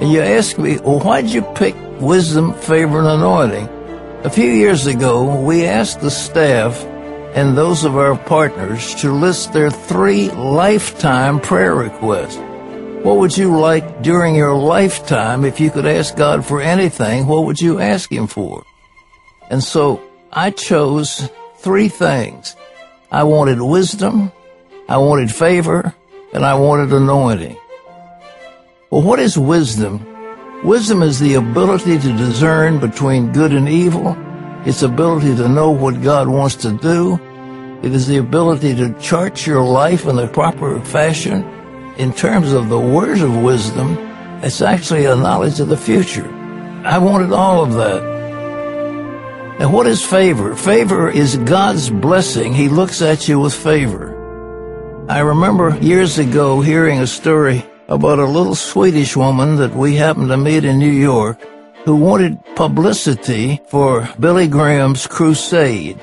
And you ask me, well, why'd you pick wisdom, favor, and anointing? A few years ago, we asked the staff and those of our partners to list their three lifetime prayer requests. What would you like during your lifetime if you could ask God for anything? What would you ask Him for? And so I chose three things. I wanted wisdom, I wanted favor, and I wanted anointing. Well, what is wisdom? Wisdom is the ability to discern between good and evil. It's ability to know what God wants to do. It is the ability to chart your life in the proper fashion. In terms of the words of wisdom, it's actually a knowledge of the future. I wanted all of that. Now, what is favor? Favor is God's blessing. He looks at you with favor. I remember years ago hearing a story about a little Swedish woman that we happened to meet in New York who wanted publicity for Billy Graham's crusade.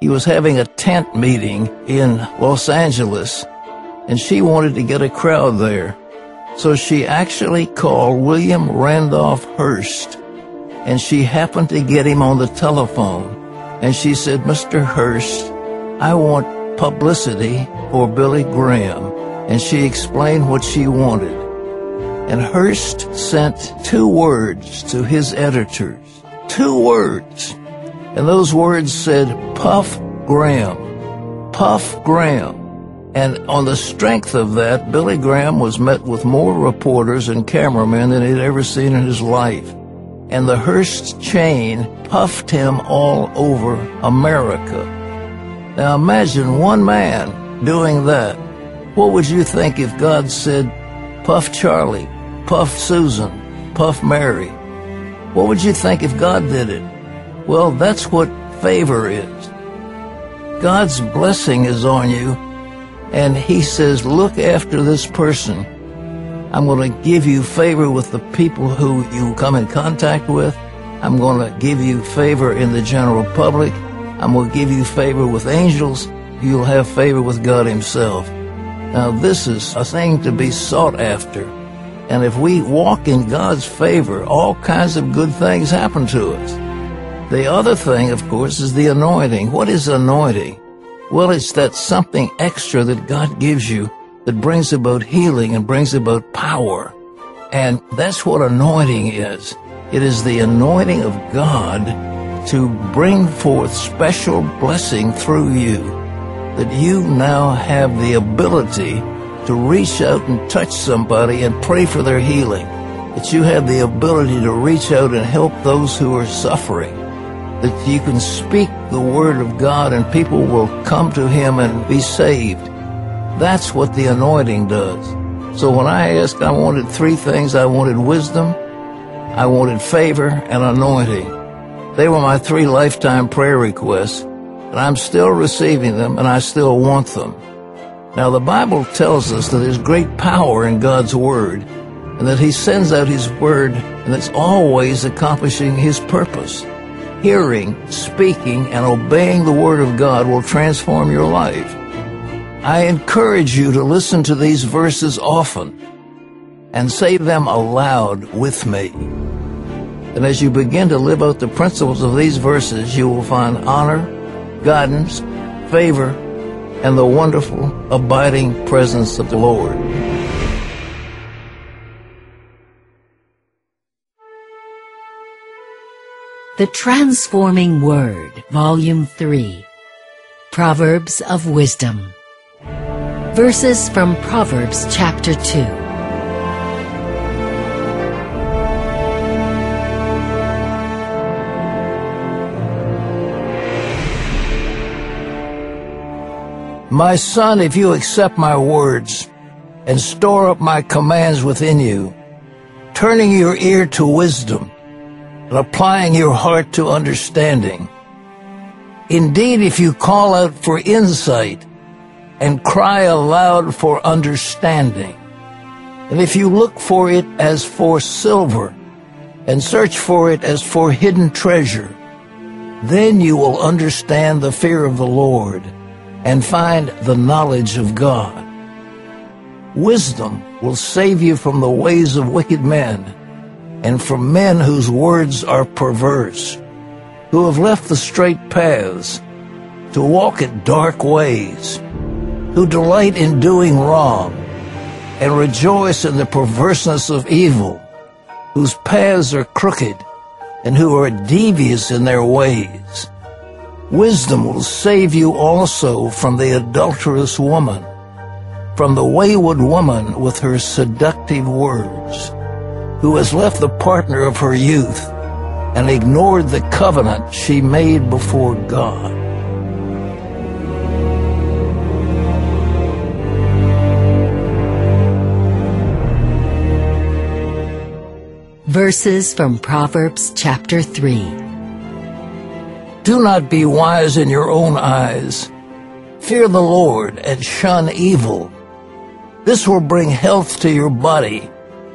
He was having a tent meeting in Los Angeles and she wanted to get a crowd there. So she actually called William Randolph Hearst and she happened to get him on the telephone and she said, Mr. Hearst, I want publicity for Billy Graham and she explained what she wanted. And Hearst sent two words to his editors. Two words. And those words said, Puff Graham. Puff Graham. And on the strength of that, Billy Graham was met with more reporters and cameramen than he'd ever seen in his life. And the Hearst chain puffed him all over America. Now imagine one man doing that. What would you think if God said, Puff Charlie, Puff Susan, Puff Mary? What would you think if God did it? Well, that's what favor is. God's blessing is on you, and He says, Look after this person. I'm going to give you favor with the people who you come in contact with. I'm going to give you favor in the general public. I'm going to give you favor with angels. You'll have favor with God Himself. Now, this is a thing to be sought after. And if we walk in God's favor, all kinds of good things happen to us. The other thing, of course, is the anointing. What is anointing? Well, it's that something extra that God gives you that brings about healing and brings about power. And that's what anointing is. It is the anointing of God to bring forth special blessing through you that you now have the ability to reach out and touch somebody and pray for their healing. That you have the ability to reach out and help those who are suffering. That you can speak the word of God and people will come to Him and be saved. That's what the anointing does. So when I asked, I wanted three things. I wanted wisdom, I wanted favor, and anointing. They were my three lifetime prayer requests and I'm still receiving them and I still want them. Now the Bible tells us that there's great power in God's Word and that He sends out His Word and it's always accomplishing His purpose. Hearing, speaking, and obeying the Word of God will transform your life. I encourage you to listen to these verses often and say them aloud with me. And as you begin to live out the principles of these verses, you will find honor, guidance, favor, and the wonderful abiding presence of the Lord. The Transforming Word, Volume 3 Proverbs of Wisdom. Verses from Proverbs chapter 2. My son, if you accept my words and store up my commands within you, turning your ear to wisdom and applying your heart to understanding. Indeed, if you call out for insight and cry aloud for understanding, and if you look for it as for silver and search for it as for hidden treasure, then you will understand the fear of the Lord and find the knowledge of God. Wisdom will save you from the ways of wicked men and from men whose words are perverse, who have left the straight paths to walk in dark ways, who delight in doing wrong and rejoice in the perverseness of evil, whose paths are crooked and who are devious in their ways. Wisdom will save you also from the adulterous woman, from the wayward woman with her seductive words, who has left the partner of her youth and ignored the covenant she made before God. Verses from Proverbs chapter 3. Do not be wise in your own eyes. Fear the Lord and shun evil. This will bring health to your body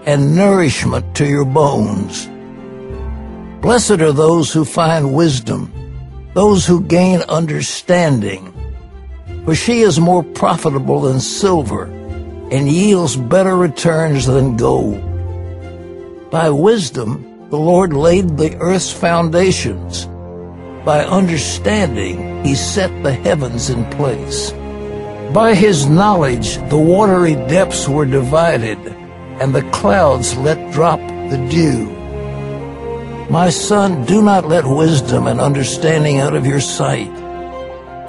and nourishment to your bones. Blessed are those who find wisdom, those who gain understanding. For she is more profitable than silver and yields better returns than gold. By wisdom, the Lord laid the earth's foundations. By understanding, he set the heavens in place. By his knowledge, the watery depths were divided, and the clouds let drop the dew. My son, do not let wisdom and understanding out of your sight.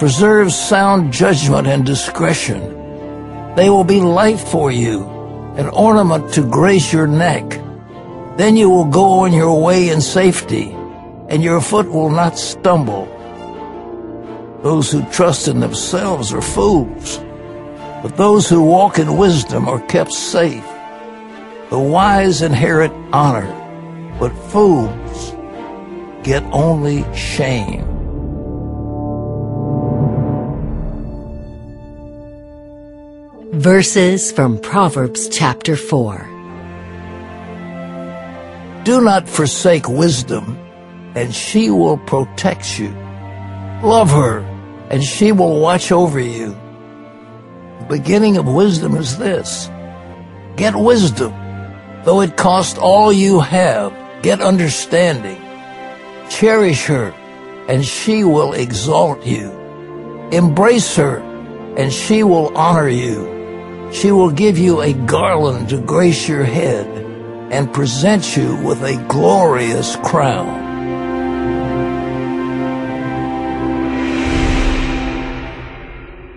Preserve sound judgment and discretion. They will be light for you, an ornament to grace your neck. Then you will go on your way in safety, and your foot will not stumble. Those who trust in themselves are fools, but those who walk in wisdom are kept safe. The wise inherit honor, but fools get only shame. Verses from Proverbs chapter 4. Do not forsake wisdom, and she will protect you. Love her, and she will watch over you. The beginning of wisdom is this. Get wisdom. Though it cost all you have, get understanding. Cherish her, and she will exalt you. Embrace her, and she will honor you. She will give you a garland to grace your head and present you with a glorious crown.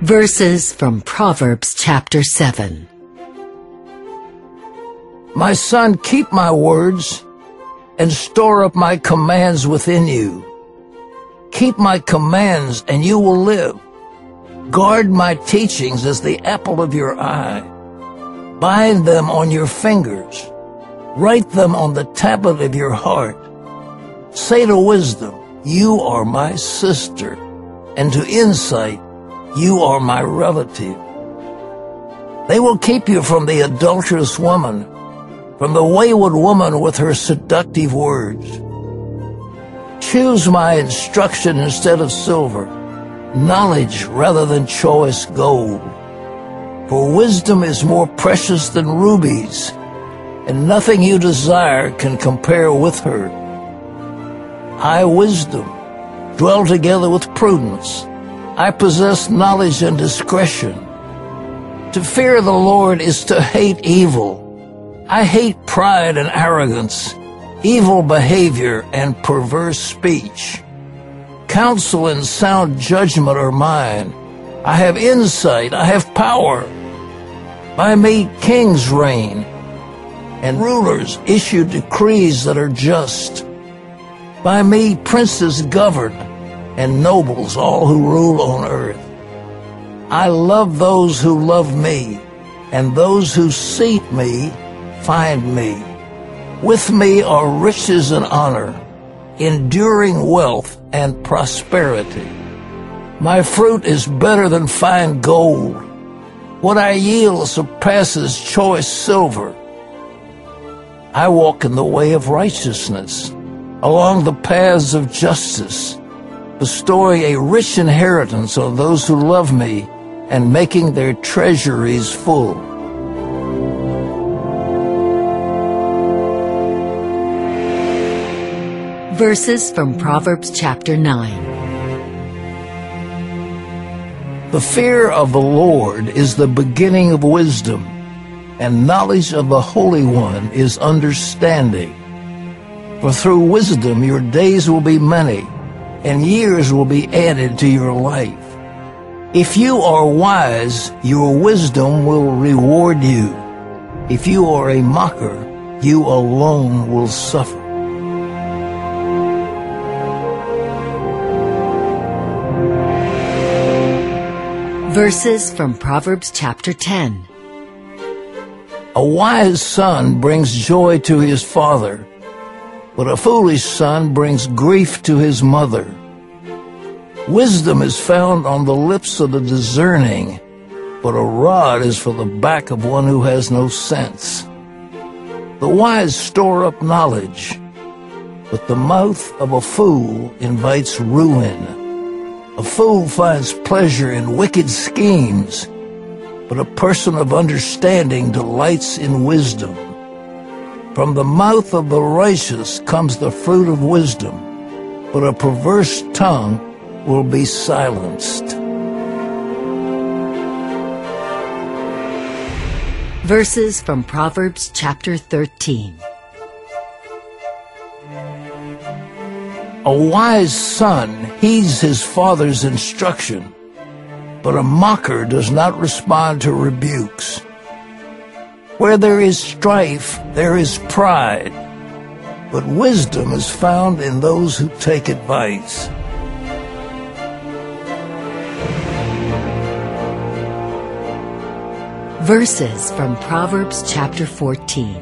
Verses from Proverbs chapter 7. My son, keep my words and store up my commands within you. Keep my commands and you will live. Guard my teachings as the apple of your eye. Bind them on your fingers. Write them on the tablet of your heart. Say to wisdom, you are my sister, and to insight, you are my relative. They will keep you from the adulterous woman, from the wayward woman with her seductive words. Choose my instruction instead of silver, knowledge rather than choice gold. For wisdom is more precious than rubies, and nothing you desire can compare with her. High wisdom, dwell together with prudence. I possess knowledge and discretion. To fear the Lord is to hate evil. I hate pride and arrogance, evil behavior and perverse speech. Counsel and sound judgment are mine. I have insight, I have power. By me kings reign and rulers issue decrees that are just. By me princes govern, and nobles all who rule on earth. I love those who love me, and those who seek me find me. With me are riches and honor, enduring wealth and prosperity. My fruit is better than fine gold. What I yield surpasses choice silver. I walk in the way of righteousness, along the paths of justice, bestowing a rich inheritance on those who love me and making their treasuries full. Verses from Proverbs chapter 9. The fear of the Lord is the beginning of wisdom, and knowledge of the Holy One is understanding. For through wisdom your days will be many, and years will be added to your life. If you are wise, your wisdom will reward you. If you are a mocker, you alone will suffer. Verses from Proverbs chapter 10. A wise son brings joy to his father, but a foolish son brings grief to his mother. Wisdom is found on the lips of the discerning, but a rod is for the back of one who has no sense. The wise store up knowledge, but the mouth of a fool invites ruin. A fool finds pleasure in wicked schemes, but a person of understanding delights in wisdom. From the mouth of the righteous comes the fruit of wisdom, but a perverse tongue will be silenced. Verses from Proverbs chapter 13. A wise son heeds his father's instruction, but a mocker does not respond to rebukes. Where there is strife, there is pride, but wisdom is found in those who take advice. Verses from Proverbs chapter 14.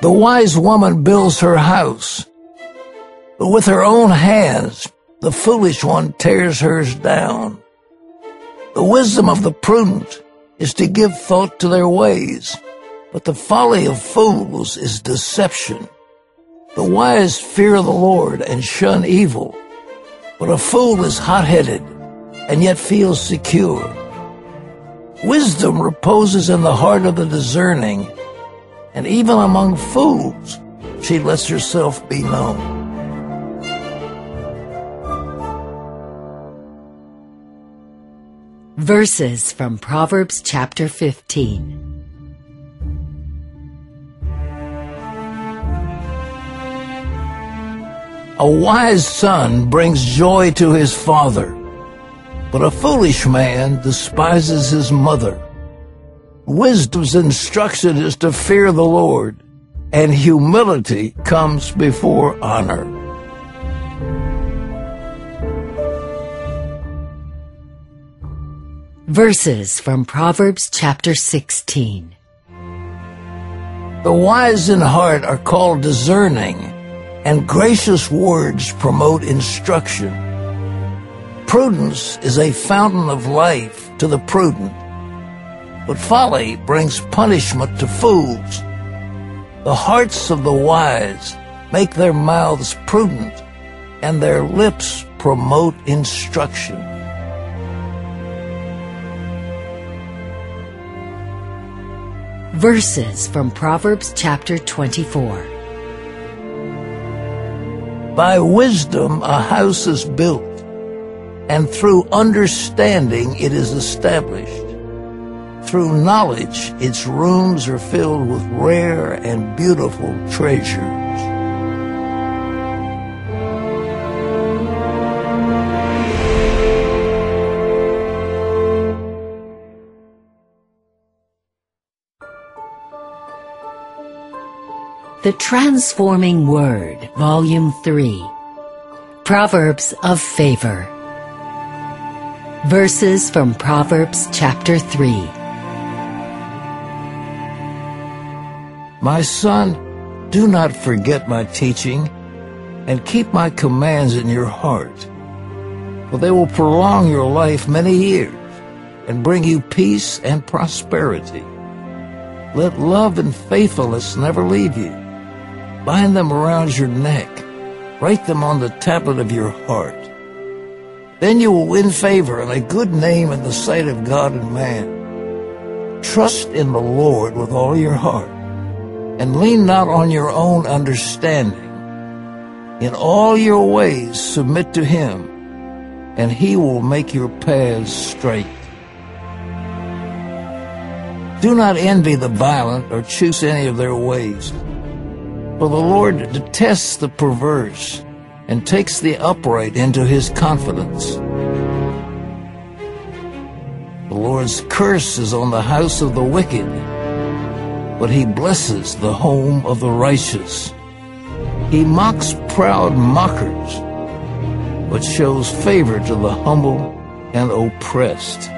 The wise woman builds her house, but with her own hands the foolish one tears hers down. The wisdom of the prudent is to give thought to their ways, but the folly of fools is deception. The wise fear the Lord and shun evil, but a fool is hot-headed and yet feels secure. Wisdom reposes in the heart of the discerning, and even among fools she lets herself be known. Verses from Proverbs chapter 15. A wise son brings joy to his father, but a foolish man despises his mother. Wisdom's instruction is to fear the Lord, and humility comes before honor. Verses from Proverbs chapter 16. The wise in heart are called discerning, and gracious words promote instruction. Prudence is a fountain of life to the prudent, but folly brings punishment to fools. The hearts of the wise make their mouths prudent, and their lips promote instruction. Verses from Proverbs chapter 24. By wisdom a house is built, and through understanding it is established. Through knowledge its rooms are filled with rare and beautiful treasures. The Transforming Word, Volume 3. Proverbs of Favor. Verses from Proverbs chapter 3. My son, do not forget my teaching, and keep my commands in your heart, for they will prolong your life many years and bring you peace and prosperity. Let love and faithfulness never leave you. Bind them around your neck. Write them on the tablet of your heart. Then you will win favor and a good name in the sight of God and man. Trust in the Lord with all your heart and lean not on your own understanding. In all your ways submit to him, and he will make your paths straight. Do not envy the violent or choose any of their ways. For the Lord detests the perverse and takes the upright into his confidence. The Lord's curse is on the house of the wicked, but he blesses the home of the righteous. He mocks proud mockers, but shows favor to the humble and oppressed.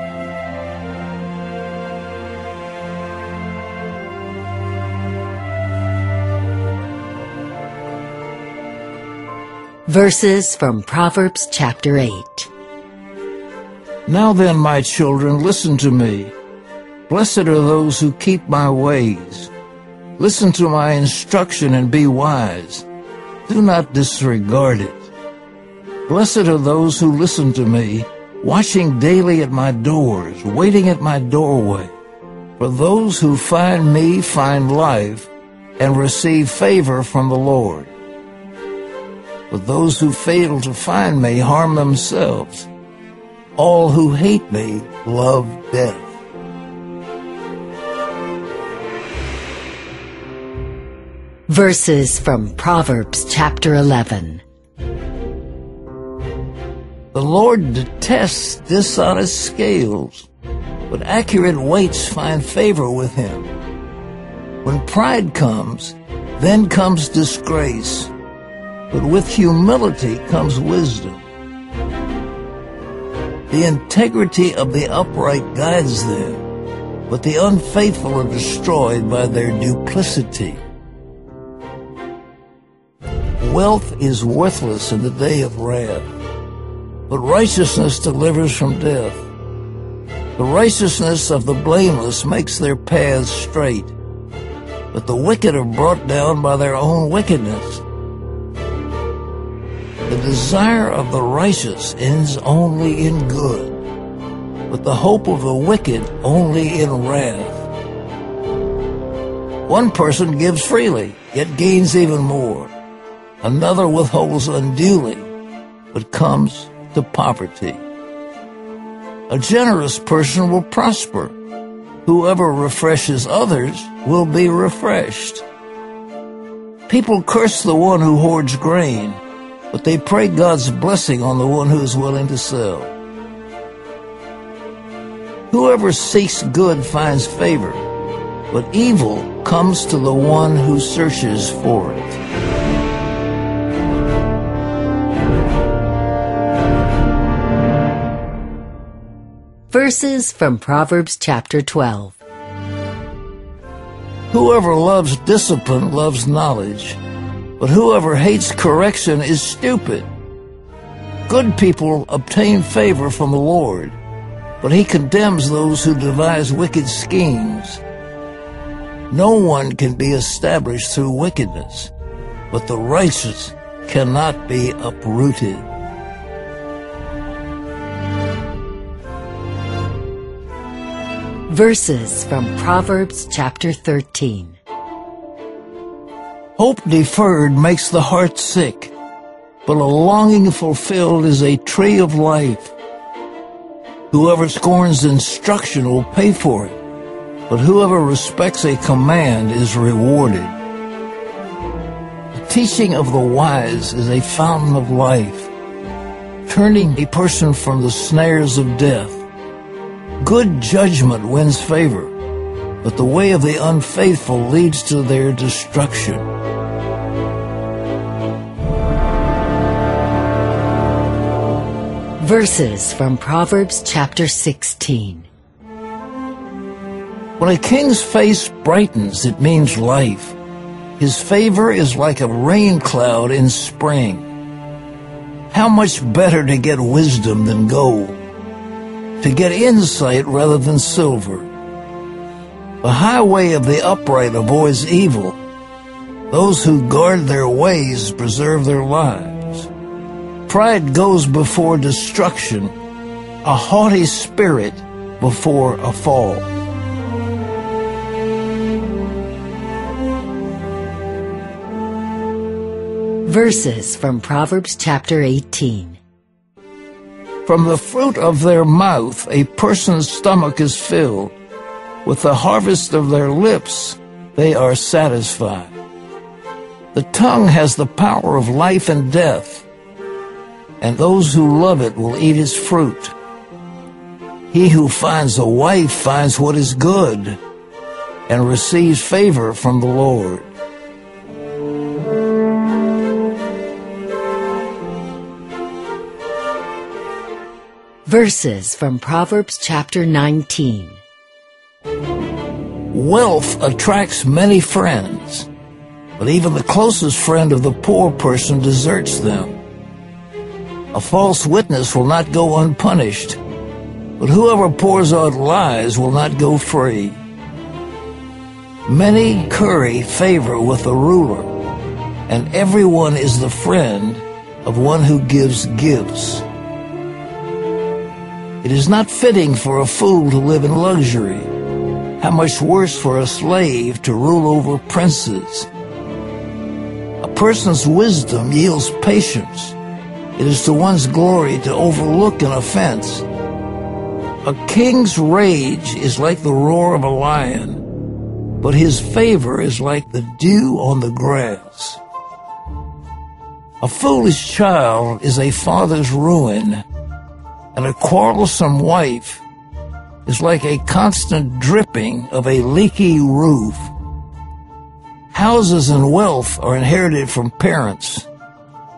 Verses from Proverbs chapter 8. Now then, my children, listen to me. Blessed are those who keep my ways. Listen to my instruction and be wise. Do not disregard it. Blessed are those who listen to me, watching daily at my doors, waiting at my doorway. For those who find me find life and receive favor from the Lord. But those who fail to find me harm themselves. All who hate me love death. Verses from Proverbs chapter 11. The Lord detests dishonest scales, but accurate weights find favor with him. When pride comes, then comes disgrace, but with humility comes wisdom. The integrity of the upright guides them, but the unfaithful are destroyed by their duplicity. Wealth is worthless in the day of wrath, but righteousness delivers from death. The righteousness of the blameless makes their paths straight, but the wicked are brought down by their own wickedness. The desire of the righteous ends only in good, but the hope of the wicked only in wrath. One person gives freely, yet gains even more. Another withholds unduly, but comes to poverty. A generous person will prosper. Whoever refreshes others will be refreshed. People curse the one who hoards grain, but they pray God's blessing on the one who is willing to sell. Whoever seeks good finds favor, but evil comes to the one who searches for it. Verses from Proverbs chapter 12. Whoever loves discipline loves knowledge, but whoever hates correction is stupid. Good people obtain favor from the Lord, but he condemns those who devise wicked schemes. No one can be established through wickedness, but the righteous cannot be uprooted. Verses from Proverbs chapter 13. Hope deferred makes the heart sick, but a longing fulfilled is a tree of life. Whoever scorns instruction will pay for it, but whoever respects a command is rewarded. The teaching of the wise is a fountain of life, turning a person from the snares of death. Good judgment wins favor, but the way of the unfaithful leads to their destruction. Verses from Proverbs chapter 16. When a king's face brightens, it means life. His favor is like a rain cloud in spring. How much better to get wisdom than gold, to get insight rather than silver. The highway of the upright avoids evil. Those who guard their ways preserve their lives. Pride goes before destruction, a haughty spirit before a fall. Verses from Proverbs chapter 18. From the fruit of their mouth a person's stomach is filled. With the harvest of their lips they are satisfied. The tongue has the power of life and death, and those who love it will eat its fruit. He who finds a wife finds what is good and receives favor from the Lord. Verses from Proverbs chapter 19. Wealth attracts many friends, but even the closest friend of the poor person deserts them. A false witness will not go unpunished, but whoever pours out lies will not go free. Many curry favor with a ruler, and everyone is the friend of one who gives gifts. It is not fitting for a fool to live in luxury. How much worse for a slave to rule over princes. A person's wisdom yields patience. It is to one's glory to overlook an offense. A king's rage is like the roar of a lion, but his favor is like the dew on the grass. A foolish child is a father's ruin, and a quarrelsome wife is like a constant dripping of a leaky roof. Houses and wealth are inherited from parents,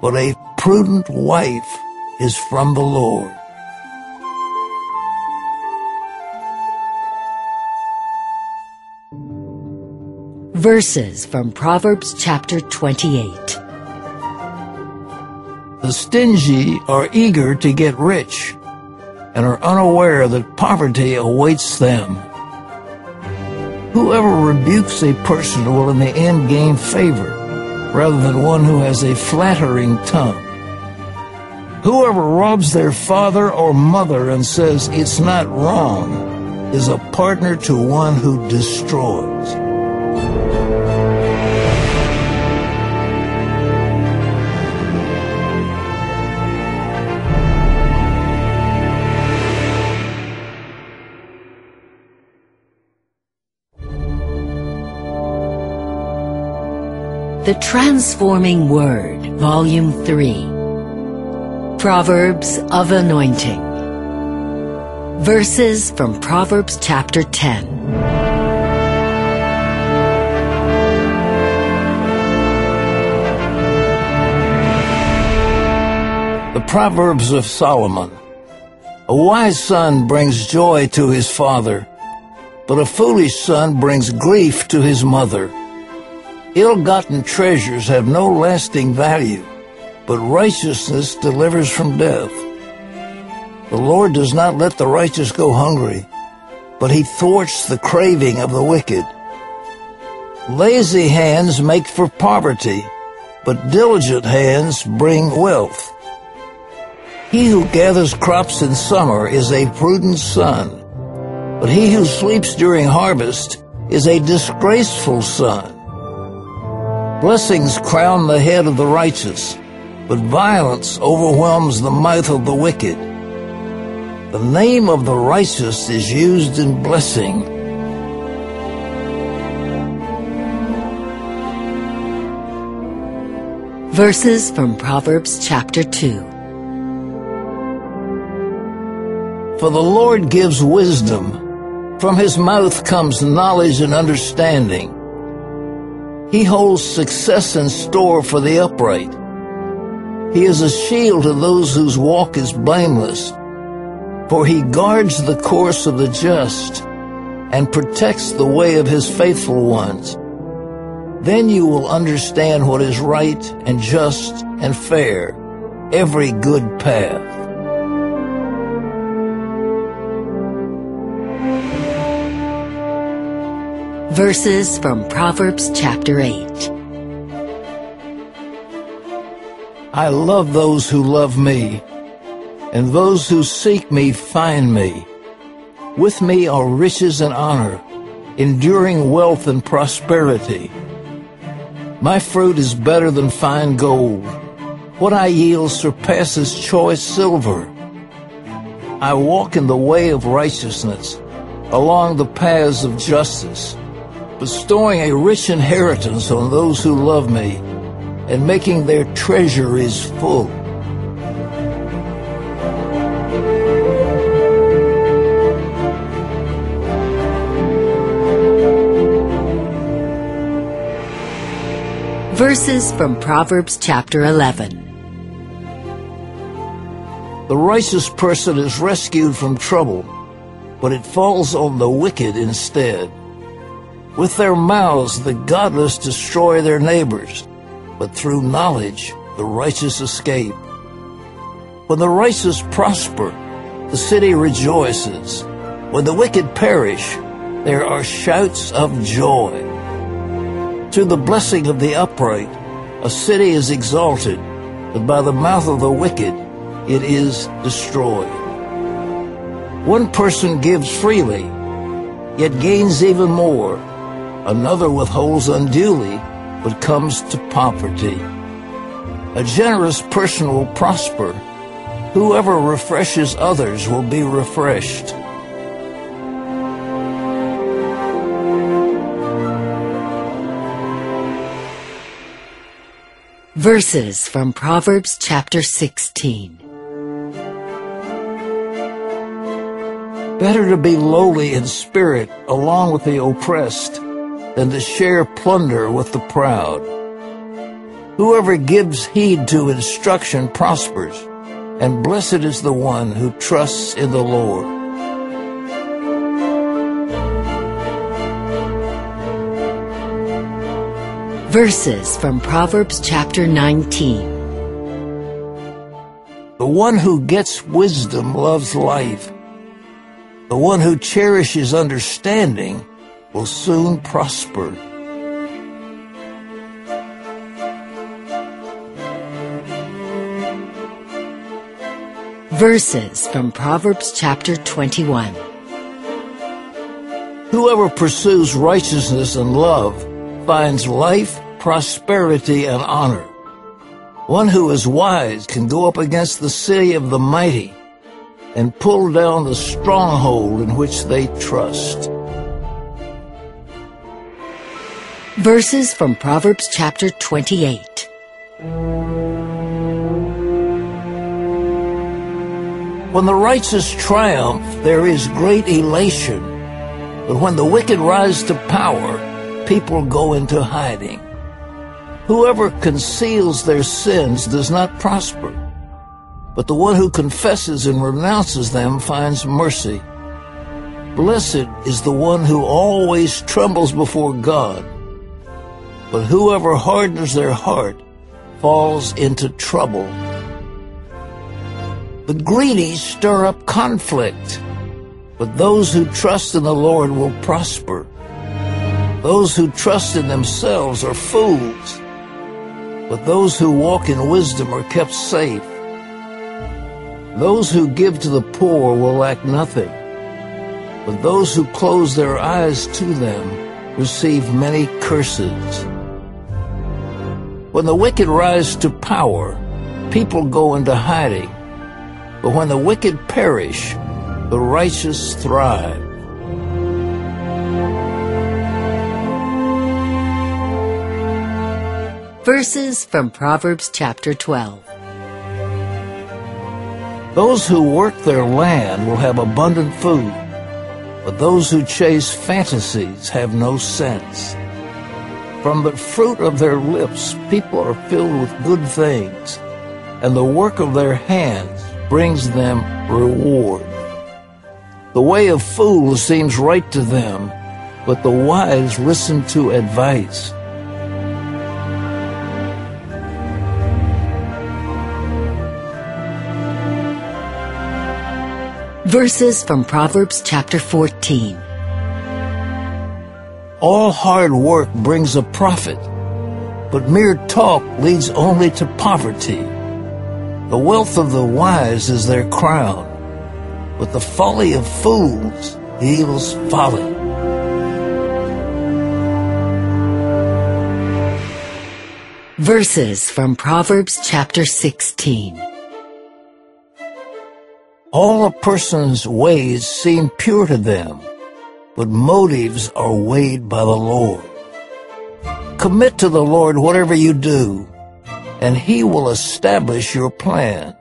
but a prudent wife is from the Lord. Verses from Proverbs chapter 28. The stingy are eager to get rich and are unaware that poverty awaits them. Whoever rebukes a person will in the end gain favor, rather than one who has a flattering tongue. Whoever robs their father or mother and says it's not wrong is a partner to one who destroys. The Transforming Word, Volume 3. Proverbs of Anointing. Verses from Proverbs chapter 10. The Proverbs of Solomon. A wise son brings joy to his father, but a foolish son brings grief to his mother. Ill-gotten treasures have no lasting value, but righteousness delivers from death. The Lord does not let the righteous go hungry, but he thwarts the craving of the wicked. Lazy hands make for poverty, but diligent hands bring wealth. He who gathers crops in summer is a prudent son, but he who sleeps during harvest is a disgraceful son. Blessings crown the head of the righteous, but violence overwhelms the mouth of the wicked. The name of the righteous is used in blessing. Verses from Proverbs chapter 2. For the Lord gives wisdom. From his mouth comes knowledge and understanding. He holds success in store for the upright. He is a shield to those whose walk is blameless, for he guards the course of the just and protects the way of his faithful ones. Then you will understand what is right and just and fair, every good path. Verses from Proverbs chapter 8. I love those who love me, and those who seek me find me. With me are riches and honor, enduring wealth and prosperity. My fruit is better than fine gold. What I yield surpasses choice silver. I walk in the way of righteousness, along the paths of justice, bestowing a rich inheritance on those who love me, and making their treasuries full. Verses from Proverbs chapter 11. The righteous person is rescued from trouble, but it falls on the wicked instead. With their mouths the godless destroy their neighbors, but through knowledge the righteous escape. When the righteous prosper, the city rejoices. When the wicked perish, there are shouts of joy. Through the blessing of the upright, a city is exalted, but by the mouth of the wicked, it is destroyed. One person gives freely, yet gains even more. Another withholds unduly, but comes to poverty. A generous person will prosper. Whoever refreshes others will be refreshed. Verses from Proverbs chapter 16. Better to be lowly in spirit along with the oppressed than to share plunder with the proud. Whoever gives heed to instruction prospers, and blessed is the one who trusts in the Lord. Verses from Proverbs chapter 19. The one who gets wisdom loves life. The one who cherishes understanding will soon prosper. Verses from Proverbs chapter 21. Whoever pursues righteousness and love finds life, prosperity, and honor. One who is wise can go up against the city of the mighty and pull down the stronghold in which they trust. Verses from Proverbs chapter 28. When the righteous triumph, there is great elation. But when the wicked rise to power, people go into hiding. Whoever conceals their sins does not prosper, but the one who confesses and renounces them finds mercy. Blessed is the one who always trembles before God, but whoever hardens their heart falls into trouble. The greedy stir up conflict, but those who trust in the Lord will prosper. Those who trust in themselves are fools, but those who walk in wisdom are kept safe. Those who give to the poor will lack nothing, but those who close their eyes to them receive many curses. When the wicked rise to power, people go into hiding. But when the wicked perish, the righteous thrive. Verses from Proverbs chapter 12. Those who work their land will have abundant food, but those who chase fantasies have no sense. From the fruit of their lips, people are filled with good things, and the work of their hands brings them reward. The way of fools seems right to them, but the wise listen to advice. Verses from Proverbs chapter 14. All hard work brings a profit, but mere talk leads only to poverty. The wealth of the wise is their crown, but the folly of fools heals folly. Verses from Proverbs chapter 16. All a person's ways seem pure to them, but motives are weighed by the Lord. Commit to the Lord whatever you do, and He will establish your plan.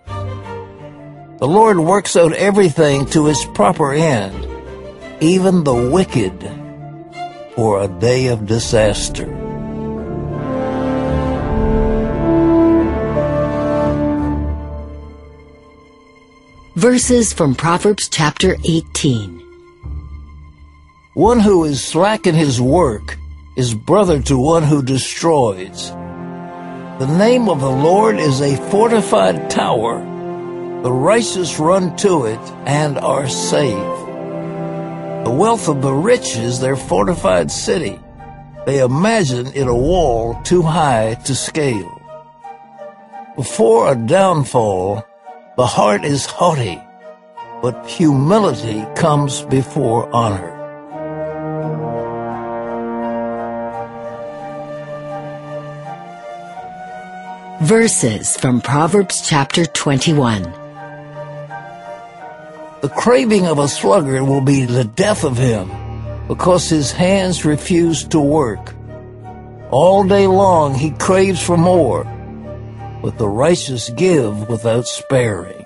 The Lord works out everything to His proper end, even the wicked, for a day of disaster. Verses from Proverbs chapter 18. One who is slack in his work is brother to one who destroys. The name of the Lord is a fortified tower. The righteous run to it and are saved. The wealth of the rich is their fortified city. They imagine it a wall too high to scale. Before a downfall, the heart is haughty, but humility comes before honor. Verses from Proverbs chapter 21. The craving of a sluggard will be the death of him, because his hands refuse to work. All day long he craves for more, but the righteous give without sparing.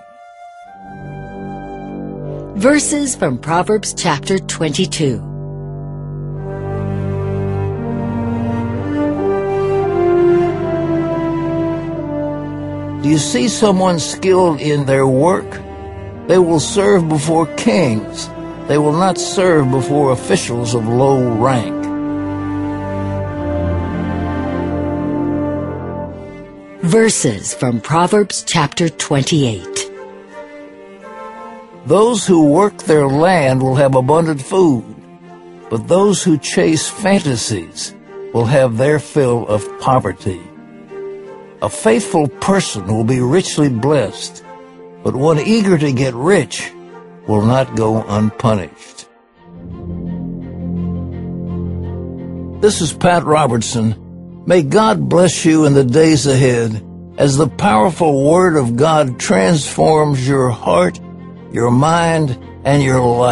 Verses from Proverbs chapter 22. Do you see someone skilled in their work? They will serve before kings. They will not serve before officials of low rank. Verses from Proverbs chapter 28. Those who work their land will have abundant food, but those who chase fantasies will have their fill of poverty. A faithful person will be richly blessed, but one eager to get rich will not go unpunished. This is Pat Robertson. May God bless you in the days ahead as the powerful Word of God transforms your heart, your mind, and your life.